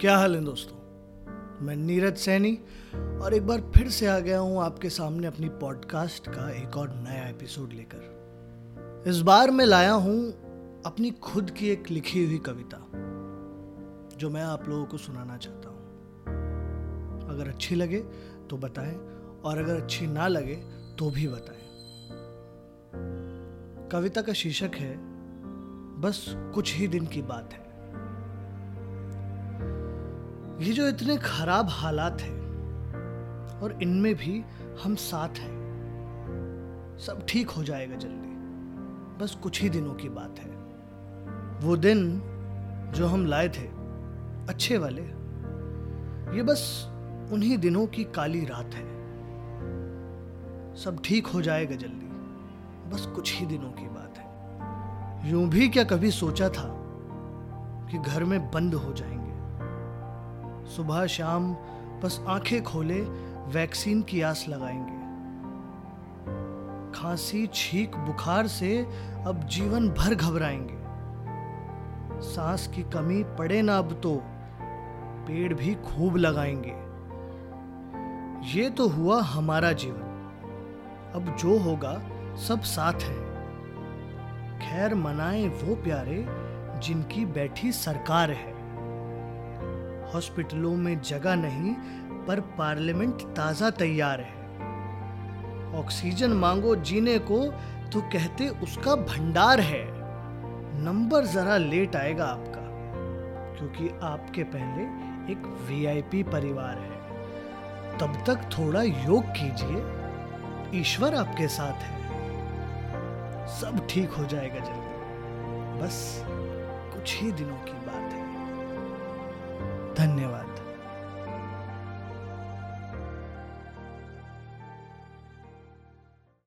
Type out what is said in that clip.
क्या हाल है दोस्तों? मैं नीरज सैनी और एक बार फिर से आ गया हूँ आपके सामने अपनी पॉडकास्ट का एक और नया एपिसोड लेकर। इस बार मैं लाया हूँ अपनी खुद की एक लिखी हुई कविता, जो मैं आप लोगों को सुनाना चाहता हूँ। अगर अच्छी लगे तो बताएँ और अगर अच्छी ना लगे तो भी बताएँ। कविता का शीर्षक है, बस कुछ ही दिन की बात है। ये जो इतने खराब हालात हैं, और इनमें भी हम साथ हैं, सब ठीक हो जाएगा जल्दी। बस कुछ ही दिनों की बात है। वो दिन जो हम लाए थे, अच्छे वाले, ये बस उन्हीं दिनों की काली रात है। सब ठीक हो जाएगा जल्दी। बस कुछ ही दिनों की बात है। यूँ भी क्या कभी सोचा था कि घर में बंद हो जाएँगे? सुबह शाम बस आँखें खोले, वैक्सीन की आस लगाएँगे। खांसी, छींक, बुखार से अब जीवन भर घबराएँगे। सांस की कमी पड़े ना अब तो पेड़ भी खूब लगाएँगे। ये तो हुआ हमारा जीवन। अब जो होगा, सब साथ है। खैर मनाए वो प्यारे जिनकी बैठी सरकार है। हॉस्पिटलों में जगह नहीं, पर पार्लियामेंट ताज़ा तैयार है। ऑक्सीजन मांगो जीने को तो कहते उसका भंडार है। नंबर ज़रा लेट आएगा आपका, क्योंकि आपके पहले एक वीआईपी परिवार है। तब तक थोड़ा योग कीजिए, ईश्वर आपके साथ है। सब ठीक हो जाएगा जल्दी। बस कुछ ही दिनों की बात। धन्यवाद।